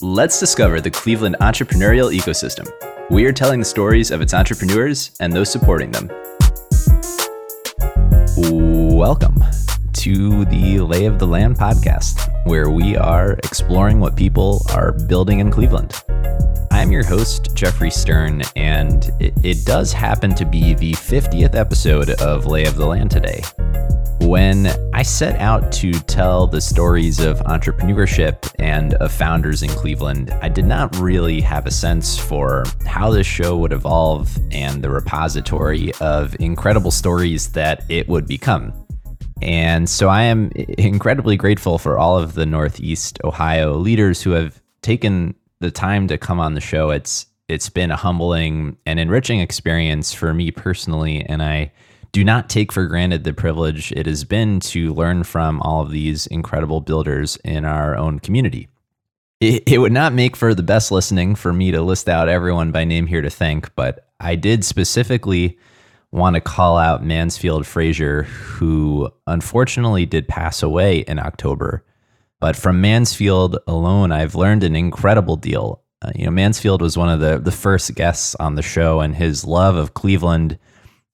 Let's discover the Cleveland entrepreneurial ecosystem. We are telling the stories of its entrepreneurs and those supporting them. Welcome to the Lay of the Land podcast, where we are exploring what people are building in Cleveland. I'm your host, Jeffrey Stern, and it, it does happen to be the 50th episode of Lay of the Land today. When I set out to tell the stories of entrepreneurship and of founders in Cleveland, I did not really have a sense for how this show would evolve and the repository of incredible stories that it would become. And so I am incredibly grateful for all of the Northeast Ohio leaders who have taken the time to come on the show. It's it's been a humbling and enriching experience for me personally, and I do not take for granted the privilege it has been to learn from all of these incredible builders in our own community. It, it, would not make for the best listening for me to list out everyone by name here to thank, but I did specifically want to call out Mansfield Frazier, who unfortunately did pass away in October. But from Mansfield alone, I've learned an incredible deal. Uh, you know, Mansfield was one of the, the first guests on the show, and his love of Cleveland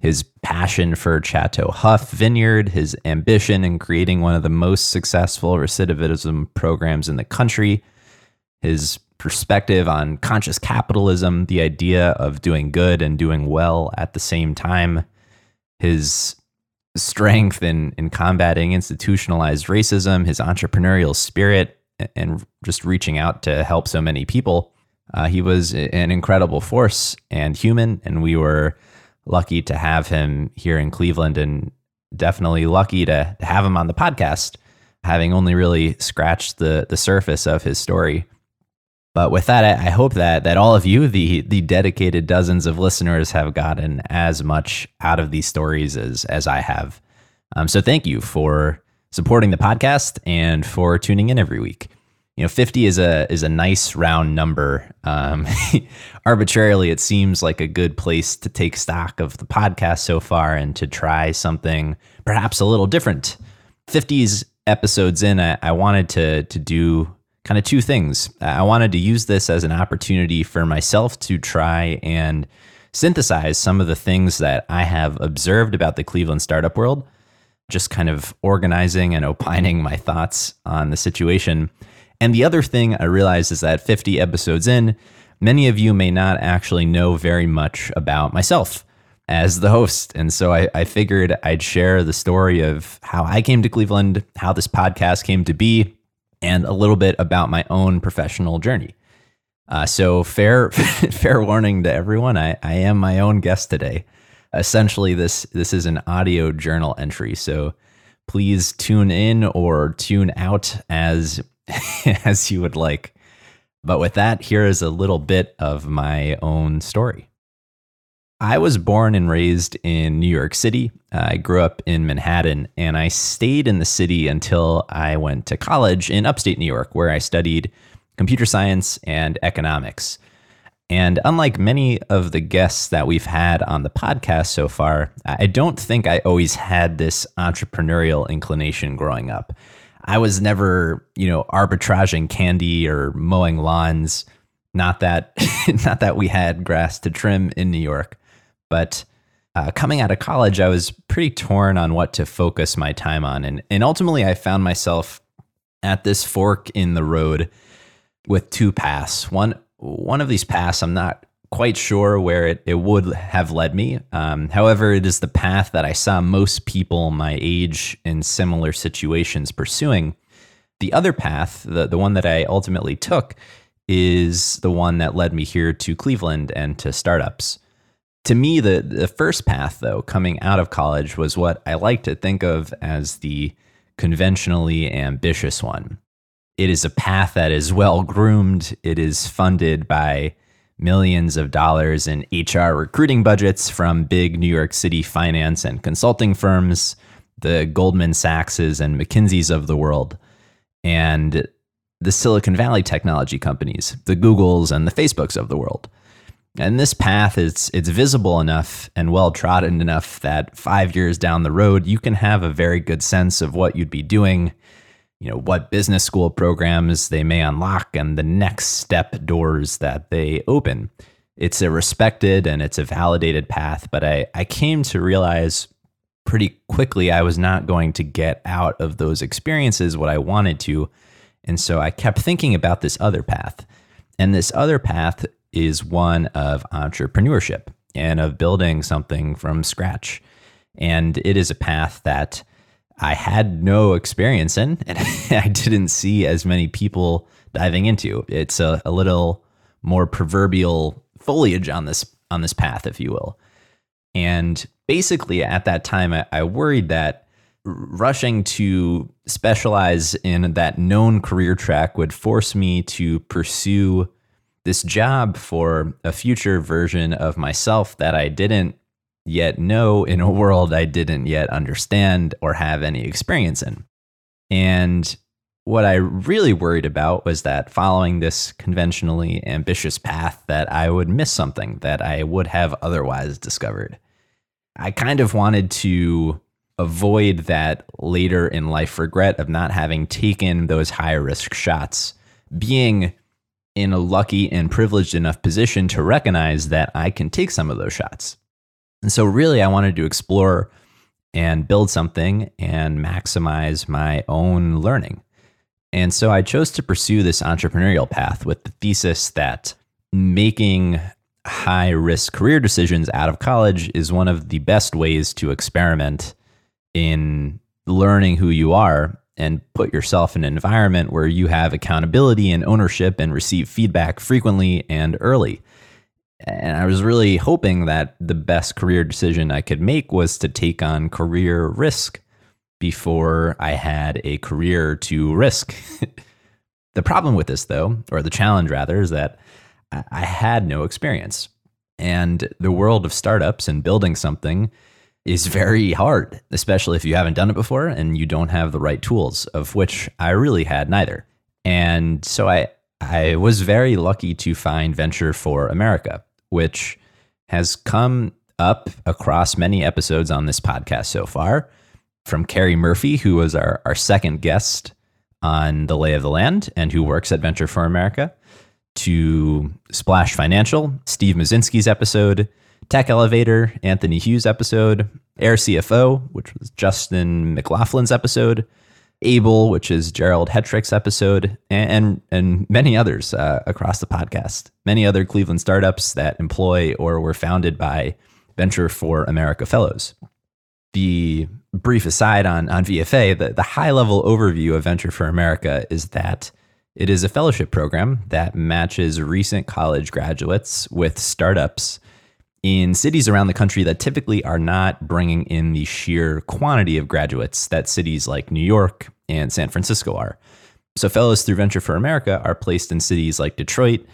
his passion for Chateau Hough Vineyard, his ambition in creating one of the most successful recidivism programs in the country, his perspective on conscious capitalism, the idea of doing good and doing well at the same time, his strength in, in combating institutionalized racism, his entrepreneurial spirit, and just reaching out to help so many people. Uh, he was an incredible force and human, and we were lucky to have him here in Cleveland and definitely lucky to have him on the podcast, having only really scratched the the surface of his story. But with that, I hope that that all of you, the the dedicated dozens of listeners, have gotten as much out of these stories as as I have. Um, so thank you for supporting the podcast and for tuning in every week. You know 50 is a is a nice round number. Um, arbitrarily it seems like a good place to take stock of the podcast so far and to try something perhaps a little different. 50's episodes in i, I wanted to to do kind of two things uh, i wanted to use this as an opportunity for myself to try and synthesize some of the things that i have observed about the cleveland startup world just kind of organizing and opining my thoughts on the situation and the other thing I realized is that 50 episodes in, many of you may not actually know very much about myself as the host. And so I, I, figured I'd share the story of how I came to Cleveland, how this podcast came to be, and a little bit about my own professional journey. Uh, so fair fair warning to everyone, I, I am my own guest today. Essentially, this this is an audio journal entry. So please tune in or tune out as as you would like. But with that, here is a little bit of my own story. I was born and raised in New York City. I grew up in Manhattan and I stayed in the city until I went to college in upstate New York, where I studied computer science and economics. And unlike many of the guests that we've had on the podcast so far, I don't think I always had this entrepreneurial inclination growing up. I was never, you know, arbitraging candy or mowing lawns. Not that, not that we had grass to trim in New York, but uh, coming out of college, I was pretty torn on what to focus my time on, and and ultimately, I found myself at this fork in the road with two paths. One one of these paths, I'm not quite sure where it, it would have led me. Um, however, it is the path that I saw most people my age in similar situations pursuing. The other path, the, the one that I ultimately took, is the one that led me here to Cleveland and to startups. To me, the, the first path, though, coming out of college, was what I like to think of as the conventionally ambitious one. It is a path that is well groomed, it is funded by millions of dollars in HR recruiting budgets from big New York City finance and consulting firms, the Goldman Sachs's and McKinsey's of the world, and the Silicon Valley technology companies, the Googles and the Facebooks of the world. And this path is it's visible enough and well trodden enough that five years down the road, you can have a very good sense of what you'd be doing you know, what business school programs they may unlock and the next step doors that they open. It's a respected and it's a validated path, but I, I came to realize pretty quickly I was not going to get out of those experiences what I wanted to. And so I kept thinking about this other path. And this other path is one of entrepreneurship and of building something from scratch. And it is a path that I had no experience in, and I didn't see as many people diving into. It's a, a little more proverbial foliage on this on this path, if you will. And basically, at that time, I, I worried that rushing to specialize in that known career track would force me to pursue this job for a future version of myself that I didn't yet know in a world I didn't yet understand or have any experience in. And what I really worried about was that following this conventionally ambitious path that I would miss something that I would have otherwise discovered. I kind of wanted to avoid that later in life regret of not having taken those high risk shots, being in a lucky and privileged enough position to recognize that I can take some of those shots. And so, really, I wanted to explore and build something and maximize my own learning. And so, I chose to pursue this entrepreneurial path with the thesis that making high risk career decisions out of college is one of the best ways to experiment in learning who you are and put yourself in an environment where you have accountability and ownership and receive feedback frequently and early. And I was really hoping that the best career decision I could make was to take on career risk before I had a career to risk. the problem with this, though, or the challenge rather, is that I had no experience. And the world of startups and building something is very hard, especially if you haven't done it before and you don't have the right tools, of which I really had neither. And so I, I was very lucky to find Venture for America, which has come up across many episodes on this podcast so far. From Carrie Murphy, who was our, our second guest on The Lay of the Land and who works at Venture for America, to Splash Financial, Steve Mazinski's episode, Tech Elevator, Anthony Hughes episode, Air CFO, which was Justin McLaughlin's episode, Able, which is Gerald Hetrick's episode, and and, many others uh, across the podcast. Many other Cleveland startups that employ or were founded by Venture for America fellows. The brief aside on, on VFA, the, the high level overview of Venture for America is that it is a fellowship program that matches recent college graduates with startups in cities around the country that typically are not bringing in the sheer quantity of graduates that cities like New York and San Francisco are. So, fellows through Venture for America are placed in cities like Detroit,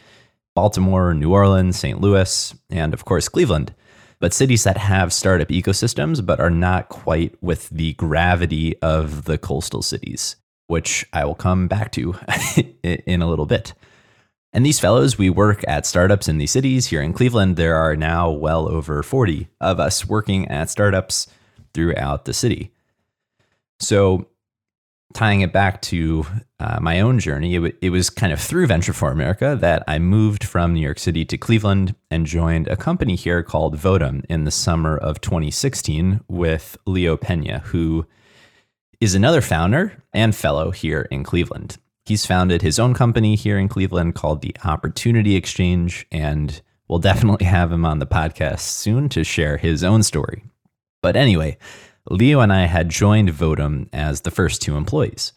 Baltimore, New Orleans, St. Louis, and of course, Cleveland. But cities that have startup ecosystems but are not quite with the gravity of the coastal cities, which I will come back to in a little bit. And these fellows, we work at startups in these cities. Here in Cleveland, there are now well over 40 of us working at startups throughout the city. So, tying it back to uh, my own journey, it, w- it was kind of through Venture for America that I moved from New York City to Cleveland and joined a company here called Votem in the summer of 2016 with Leo Pena, who is another founder and fellow here in Cleveland. He's founded his own company here in Cleveland called the Opportunity Exchange, and we'll definitely have him on the podcast soon to share his own story. But anyway, Leo and I had joined Votem as the first two employees.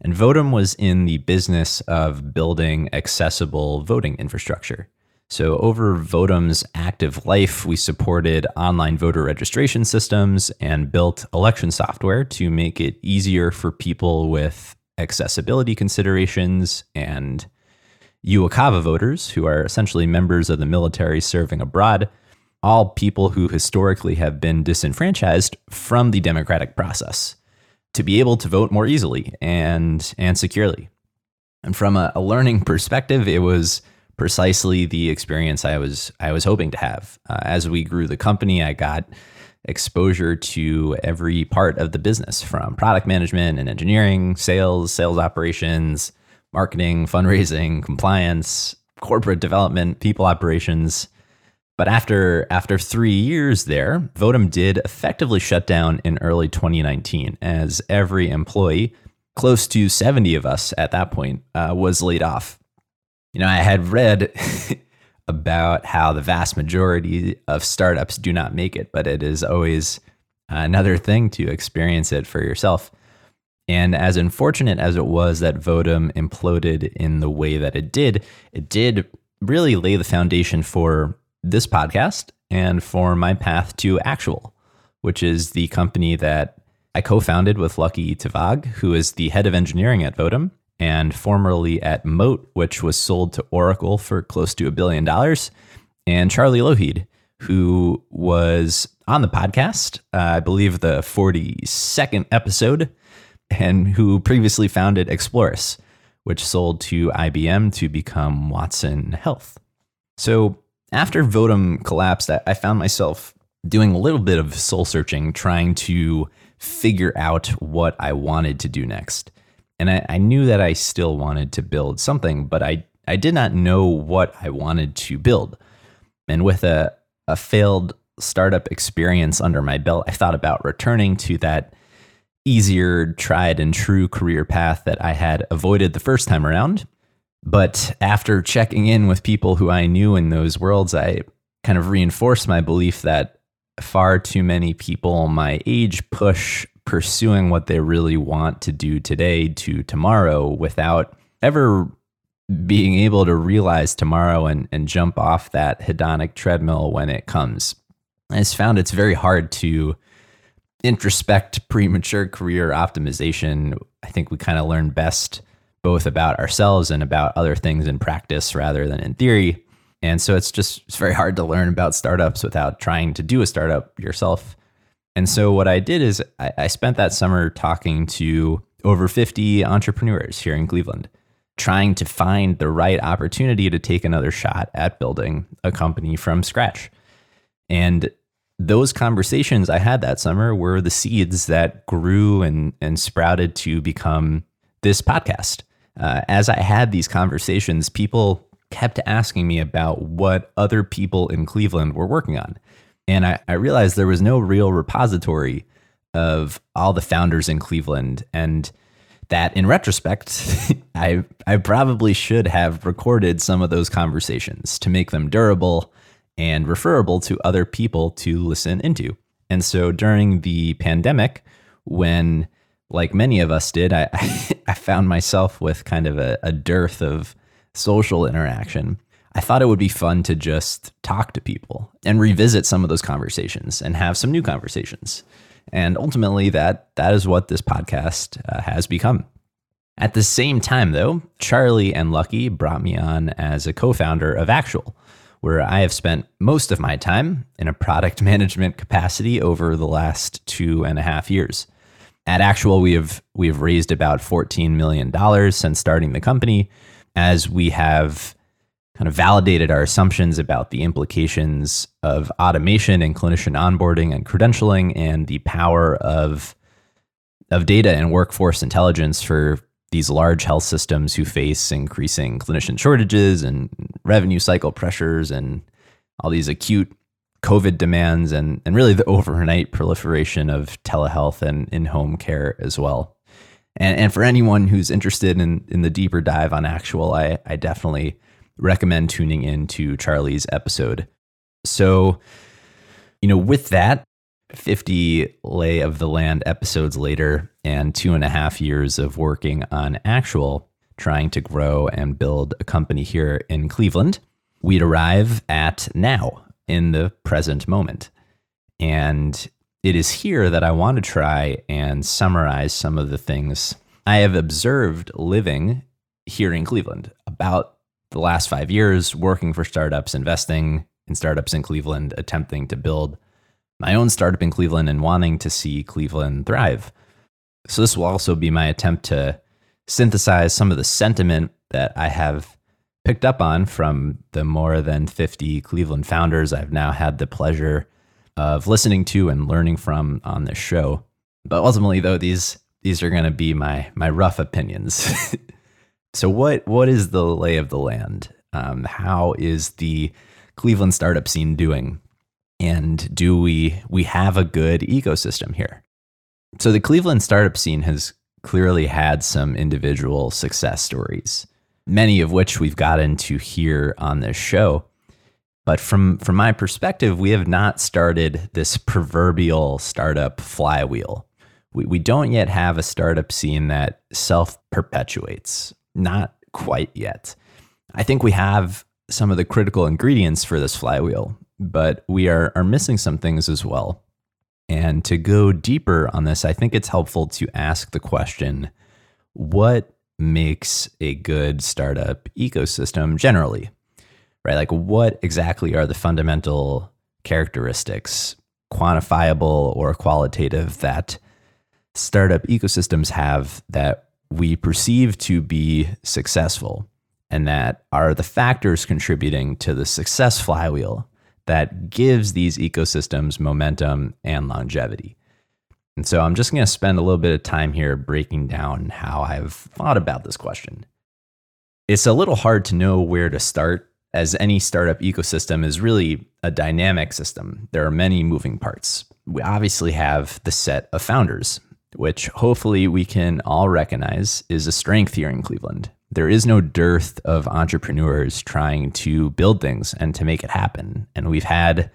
And Votem was in the business of building accessible voting infrastructure. So, over Votem's active life, we supported online voter registration systems and built election software to make it easier for people with accessibility considerations and UOCAVA voters, who are essentially members of the military serving abroad, all people who historically have been disenfranchised from the democratic process, to be able to vote more easily and, and securely. And from a, a learning perspective, it was precisely the experience I was I was hoping to have. Uh, as we grew the company, I got exposure to every part of the business from product management and engineering, sales, sales operations, marketing, fundraising, compliance, corporate development, people operations. But after after 3 years there, Votem did effectively shut down in early 2019 as every employee, close to 70 of us at that point, uh, was laid off. You know, I had read about how the vast majority of startups do not make it, but it is always another thing to experience it for yourself. And as unfortunate as it was that Votem imploded in the way that it did, it did really lay the foundation for this podcast and for my path to Actual, which is the company that I co founded with Lucky Tavag, who is the head of engineering at Votem and formerly at Moat, which was sold to Oracle for close to a billion dollars, and Charlie Lougheed, who was on the podcast, uh, I believe the 42nd episode, and who previously founded Explorys, which sold to IBM to become Watson Health. So after Votem collapsed, I found myself doing a little bit of soul searching, trying to figure out what I wanted to do next. And I, I knew that I still wanted to build something, but I, I did not know what I wanted to build. And with a, a failed startup experience under my belt, I thought about returning to that easier, tried and true career path that I had avoided the first time around. But after checking in with people who I knew in those worlds, I kind of reinforced my belief that far too many people my age push pursuing what they really want to do today to tomorrow without ever being able to realize tomorrow and, and jump off that hedonic treadmill when it comes. I just found it's very hard to introspect premature career optimization. I think we kind of learn best both about ourselves and about other things in practice rather than in theory. And so it's just it's very hard to learn about startups without trying to do a startup yourself. And so what I did is I, I spent that summer talking to over 50 entrepreneurs here in Cleveland, trying to find the right opportunity to take another shot at building a company from scratch. And those conversations I had that summer were the seeds that grew and, and sprouted to become this podcast. Uh, as I had these conversations, people kept asking me about what other people in Cleveland were working on. And I, I realized there was no real repository of all the founders in Cleveland. And that in retrospect, I, I probably should have recorded some of those conversations to make them durable and referable to other people to listen into. And so during the pandemic, when like many of us did, I, I found myself with kind of a, a dearth of social interaction. I thought it would be fun to just talk to people and revisit some of those conversations and have some new conversations. And ultimately, that that is what this podcast uh, has become. At the same time, though, Charlie and Lucky brought me on as a co-founder of Actual, where I have spent most of my time in a product management capacity over the last two and a half years. At Actual, we have we have raised about $14 million since starting the company, as we have kind of validated our assumptions about the implications of automation and clinician onboarding and credentialing and the power of of data and workforce intelligence for these large health systems who face increasing clinician shortages and revenue cycle pressures and all these acute COVID demands and, and really the overnight proliferation of telehealth and in home care as well. And, and for anyone who's interested in, in the deeper dive on actual, I, I definitely recommend tuning in to Charlie's episode. So, you know, with that, 50 lay of the land episodes later, and two and a half years of working on actual trying to grow and build a company here in Cleveland, we'd arrive at now in the present moment. And it is here that I want to try and summarize some of the things I have observed living here in Cleveland about the last five years working for startups, investing in startups in Cleveland, attempting to build my own startup in Cleveland and wanting to see Cleveland thrive. So, this will also be my attempt to synthesize some of the sentiment that I have picked up on from the more than 50 Cleveland founders I've now had the pleasure of listening to and learning from on this show. But ultimately, though, these these are going to be my my rough opinions. so, what what is the lay of the land? Um, how is the Cleveland startup scene doing? And do we we have a good ecosystem here? So, the Cleveland startup scene has clearly had some individual success stories, many of which we've gotten to hear on this show. But from from my perspective, we have not started this proverbial startup flywheel. We, we don't yet have a startup scene that self perpetuates. Not quite yet. I think we have some of the critical ingredients for this flywheel, but we are, are missing some things as well. And to go deeper on this, I think it's helpful to ask the question what makes a good startup ecosystem generally? Right? Like, what exactly are the fundamental characteristics, quantifiable or qualitative, that startup ecosystems have that we perceive to be successful and that are the factors contributing to the success flywheel that gives these ecosystems momentum and longevity. And so I'm just going to spend a little bit of time here breaking down how I've thought about this question. It's a little hard to know where to start, as any startup ecosystem is really a dynamic system. There are many moving parts. We obviously have the set of founders, which hopefully we can all recognize is a strength here in Cleveland there is no dearth of entrepreneurs trying to build things and to make it happen. And we've had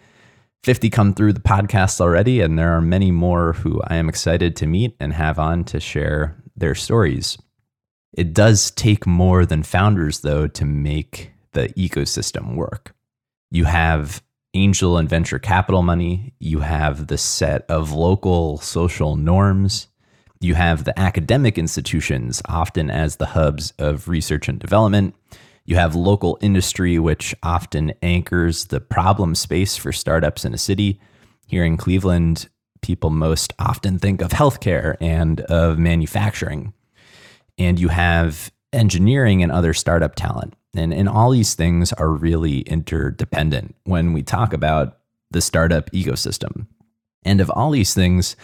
50 come through the podcast already, and there are many more who I am excited to meet and have on to share their stories. It does take more than founders, though, to make the ecosystem work. You have angel and venture capital money, you have the set of local social norms, you have the academic institutions, often as the hubs of research and development. You have local industry, which often anchors the problem space for startups in a city. Here in Cleveland, people most often think of healthcare and of manufacturing. And you have engineering and other startup talent. And, and all these things are really interdependent when we talk about the startup ecosystem. And of all these things,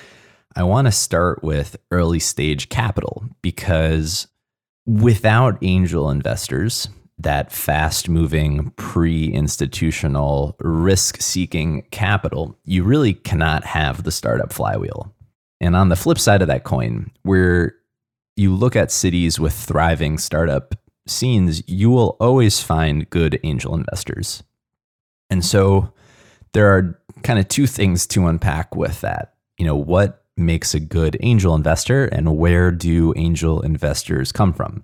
I want to start with early stage capital because without angel investors, that fast moving, pre institutional, risk seeking capital, you really cannot have the startup flywheel. And on the flip side of that coin, where you look at cities with thriving startup scenes, you will always find good angel investors. And so there are kind of two things to unpack with that. You know, what makes a good angel investor and where do angel investors come from?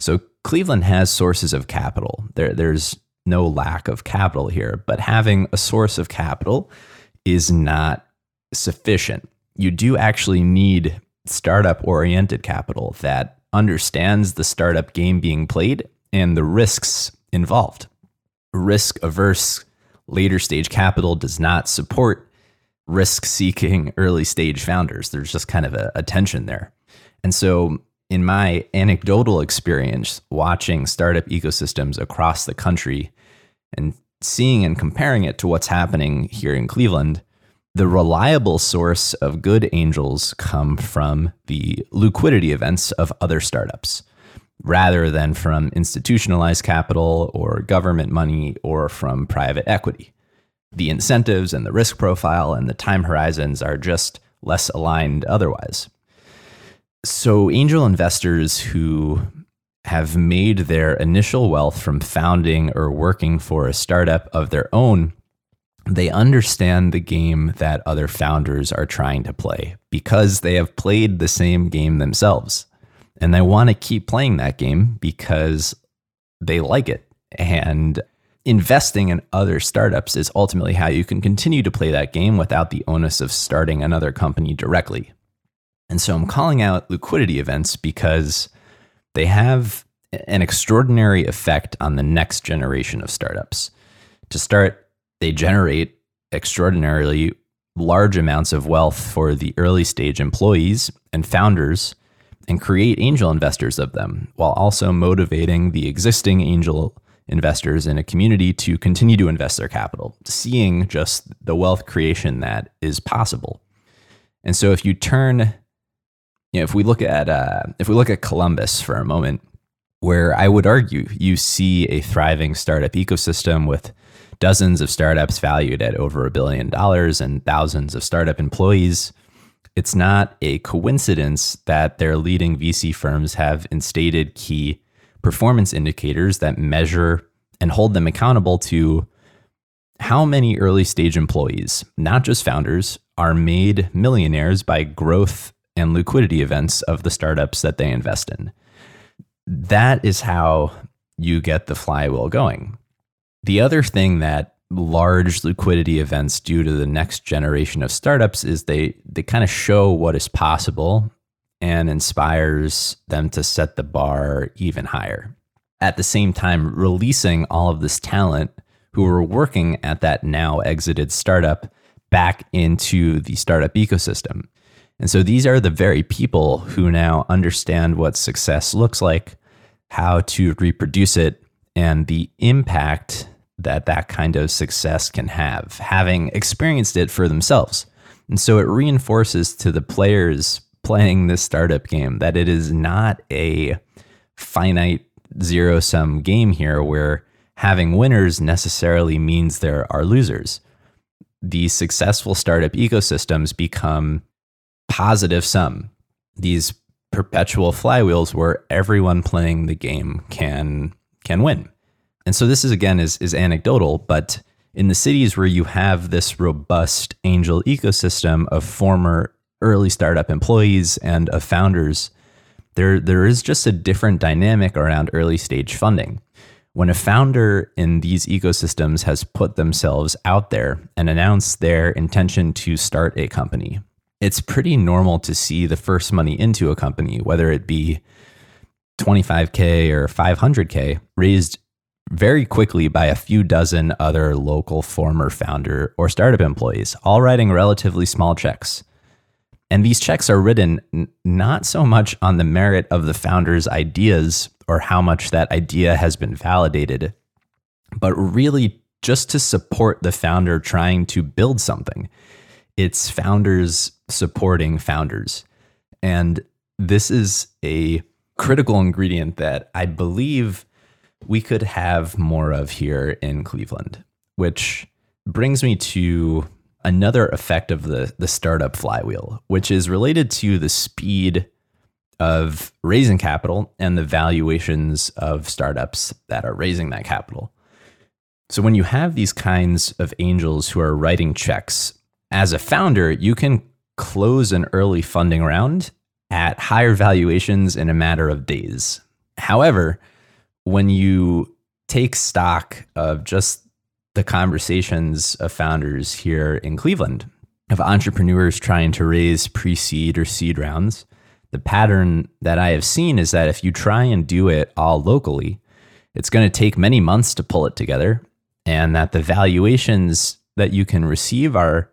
So Cleveland has sources of capital. There, there's no lack of capital here, but having a source of capital is not sufficient. You do actually need startup oriented capital that understands the startup game being played and the risks involved. Risk averse later stage capital does not support risk seeking early stage founders. There's just kind of a, a tension there. And so, in my anecdotal experience watching startup ecosystems across the country and seeing and comparing it to what's happening here in Cleveland, the reliable source of good angels come from the liquidity events of other startups rather than from institutionalized capital or government money or from private equity the incentives and the risk profile and the time horizons are just less aligned otherwise. So, angel investors who have made their initial wealth from founding or working for a startup of their own, they understand the game that other founders are trying to play because they have played the same game themselves. And they want to keep playing that game because they like it. And investing in other startups is ultimately how you can continue to play that game without the onus of starting another company directly. And so I'm calling out liquidity events because they have an extraordinary effect on the next generation of startups. To start, they generate extraordinarily large amounts of wealth for the early stage employees and founders and create angel investors of them while also motivating the existing angel investors in a community to continue to invest their capital, seeing just the wealth creation that is possible. And so if you turn, you know, if we look at uh, if we look at Columbus for a moment, where I would argue you see a thriving startup ecosystem with dozens of startups valued at over a billion dollars and thousands of startup employees. It's not a coincidence that their leading VC firms have instated key performance indicators that measure and hold them accountable to how many early stage employees, not just founders, are made millionaires by growth and liquidity events of the startups that they invest in. That is how you get the flywheel going. The other thing that large liquidity events do to the next generation of startups is they they kind of show what is possible and inspires them to set the bar even higher. At the same time, releasing all of this talent who were working at that now exited startup back into the startup ecosystem. And so these are the very people who now understand what success looks like, how to reproduce it, and the impact that that kind of success can have, having experienced it for themselves. And so it reinforces to the players playing this startup game that it is not a finite zero sum game here where having winners necessarily means there are losers. These successful startup ecosystems become positive sum. These perpetual flywheels where everyone playing the game can can win. And so this is again is is anecdotal, but in the cities where you have this robust angel ecosystem of former early startup employees and of founders, there there is just a different dynamic around early stage funding. When a founder in these ecosystems has put themselves out there and announced their intention to start a company, it's pretty normal to see the first money into a company, whether it be 25K or 500K, raised very quickly by a few dozen other local former founder or startup employees, all writing relatively small checks. And these checks are written n- not so much on the merit of the founder's ideas or how much that idea has been validated, but really just to support the founder trying to build something. It's founders supporting founders. And this is a critical ingredient that I believe we could have more of here in Cleveland, which brings me to another effect of the, the startup flywheel, which is related to the speed of raising capital and the valuations of startups that are raising that capital. So, when you have these kinds of angels who are writing checks, as a founder, you can close an early funding round at higher valuations in a matter of days. However, when you take stock of just the conversations of founders here in Cleveland, of entrepreneurs trying to raise pre seed or seed rounds, the pattern that I have seen is that if you try and do it all locally, it's going to take many months to pull it together, and that the valuations that you can receive are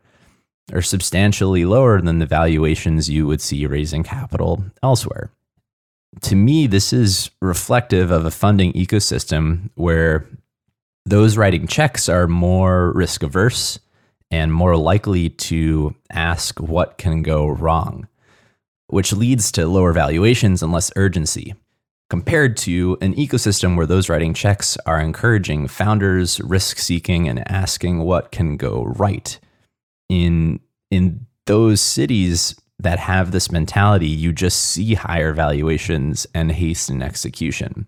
are substantially lower than the valuations you would see raising capital elsewhere. To me, this is reflective of a funding ecosystem where those writing checks are more risk averse and more likely to ask what can go wrong, which leads to lower valuations and less urgency, compared to an ecosystem where those writing checks are encouraging founders, risk seeking, and asking what can go right. In, in those cities, that have this mentality, you just see higher valuations and haste in execution.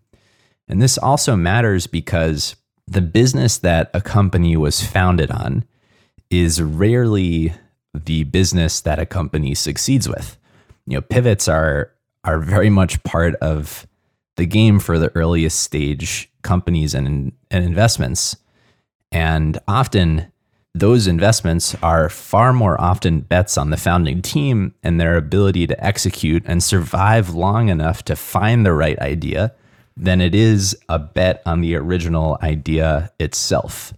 And this also matters because the business that a company was founded on is rarely the business that a company succeeds with. You know, pivots are are very much part of the game for the earliest stage companies and, and investments. And often those investments are far more often bets on the founding team and their ability to execute and survive long enough to find the right idea than it is a bet on the original idea itself.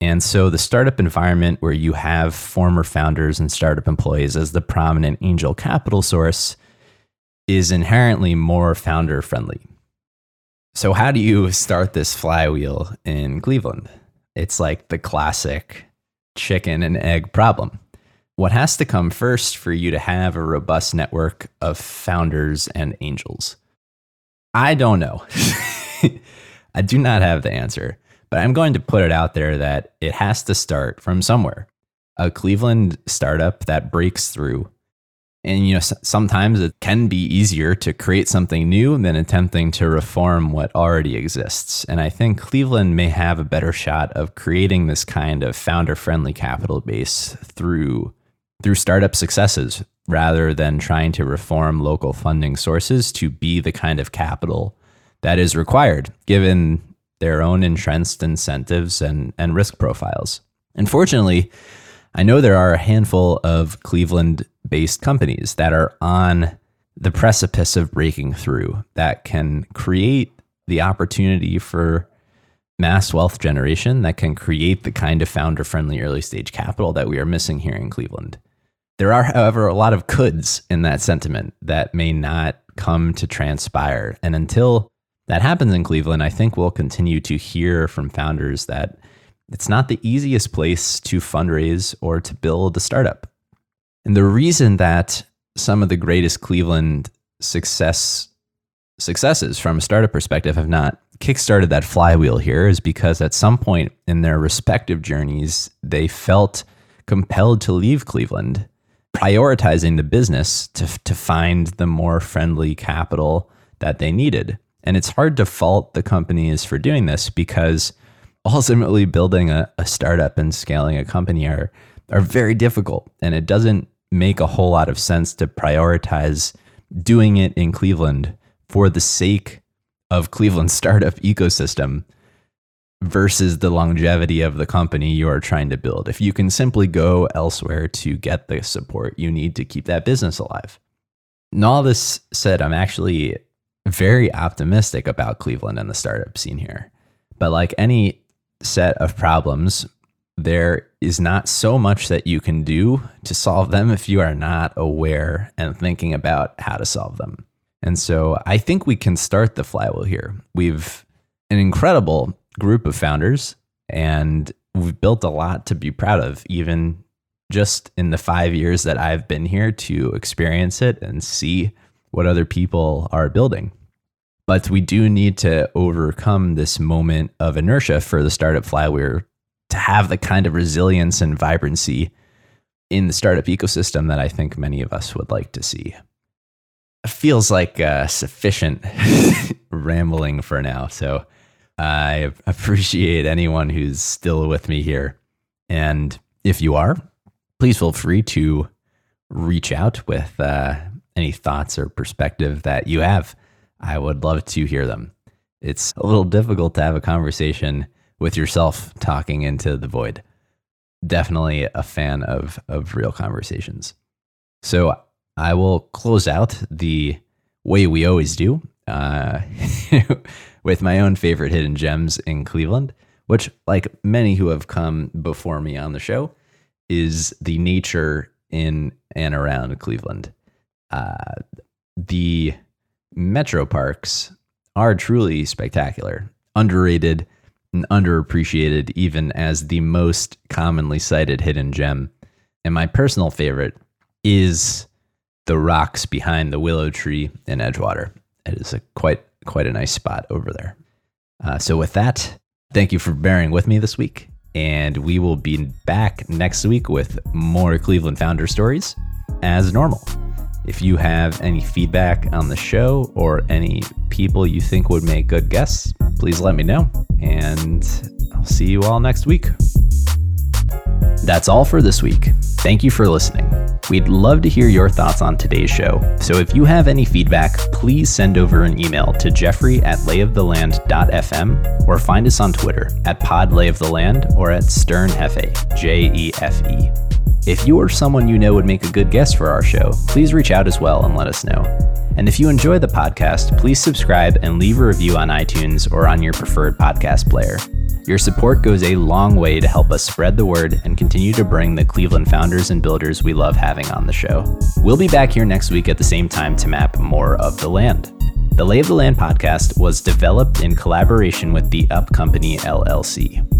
And so the startup environment where you have former founders and startup employees as the prominent angel capital source is inherently more founder friendly. So, how do you start this flywheel in Cleveland? It's like the classic chicken and egg problem. What has to come first for you to have a robust network of founders and angels? I don't know. I do not have the answer, but I'm going to put it out there that it has to start from somewhere. A Cleveland startup that breaks through. And, you know, sometimes it can be easier to create something new than attempting to reform what already exists. And I think Cleveland may have a better shot of creating this kind of founder friendly capital base through through startup successes rather than trying to reform local funding sources to be the kind of capital that is required given their own entrenched incentives and, and risk profiles. Unfortunately, I know there are a handful of Cleveland based companies that are on the precipice of breaking through that can create the opportunity for mass wealth generation that can create the kind of founder friendly early stage capital that we are missing here in Cleveland. There are, however, a lot of coulds in that sentiment that may not come to transpire. And until that happens in Cleveland, I think we'll continue to hear from founders that it's not the easiest place to fundraise or to build a startup. And the reason that some of the greatest Cleveland success successes from a startup perspective have not kickstarted that flywheel here is because at some point in their respective journeys, they felt compelled to leave Cleveland prioritizing the business to, to find the more friendly capital that they needed. And it's hard to fault the companies for doing this because ultimately building a, a startup and scaling a company are, are very difficult. And it doesn't make a whole lot of sense to prioritize doing it in Cleveland for the sake of Cleveland's startup ecosystem versus the longevity of the company you are trying to build. If you can simply go elsewhere to get the support you need to keep that business alive. And all this said, I'm actually very optimistic about Cleveland and the startup scene here. But like any set of problems, there is not so much that you can do to solve them if you are not aware and thinking about how to solve them. And so I think we can start the flywheel here. We've an incredible group of founders, and we've built a lot to be proud of, even just in the five years that I've been here to experience it and see what other people are building. But we do need to overcome this moment of inertia for the startup flywheel to have the kind of resilience and vibrancy in the startup ecosystem that I think many of us would like to see. It feels like uh, sufficient rambling for now. So I appreciate anyone who's still with me here. And if you are, please feel free to reach out with uh, any thoughts or perspective that you have. I would love to hear them. It's a little difficult to have a conversation with yourself talking into the void. Definitely a fan of, of real conversations. So I will close out the way we always do. Uh, with my own favorite hidden gems in Cleveland, which, like many who have come before me on the show, is the nature in and around Cleveland. Uh, the metro parks are truly spectacular, underrated and underappreciated, even as the most commonly cited hidden gem. And my personal favorite is the rocks behind the willow tree in Edgewater. It is a quite quite a nice spot over there. Uh, so, with that, thank you for bearing with me this week. And we will be back next week with more Cleveland founder stories as normal. If you have any feedback on the show or any people you think would make good guests, please let me know. And I'll see you all next week. That's all for this week. Thank you for listening. We'd love to hear your thoughts on today's show, so if you have any feedback, please send over an email to jeffrey at layoftheland.fm or find us on Twitter at podlayoftheland or at sternjefe, J-E-F-E. If you or someone you know would make a good guest for our show, please reach out as well and let us know. And if you enjoy the podcast, please subscribe and leave a review on iTunes or on your preferred podcast player. Your support goes a long way to help us spread the word and continue to bring the Cleveland founders and builders we love having on the show. We'll be back here next week at the same time to map more of the land. The Lay of the Land podcast was developed in collaboration with the Up Company LLC.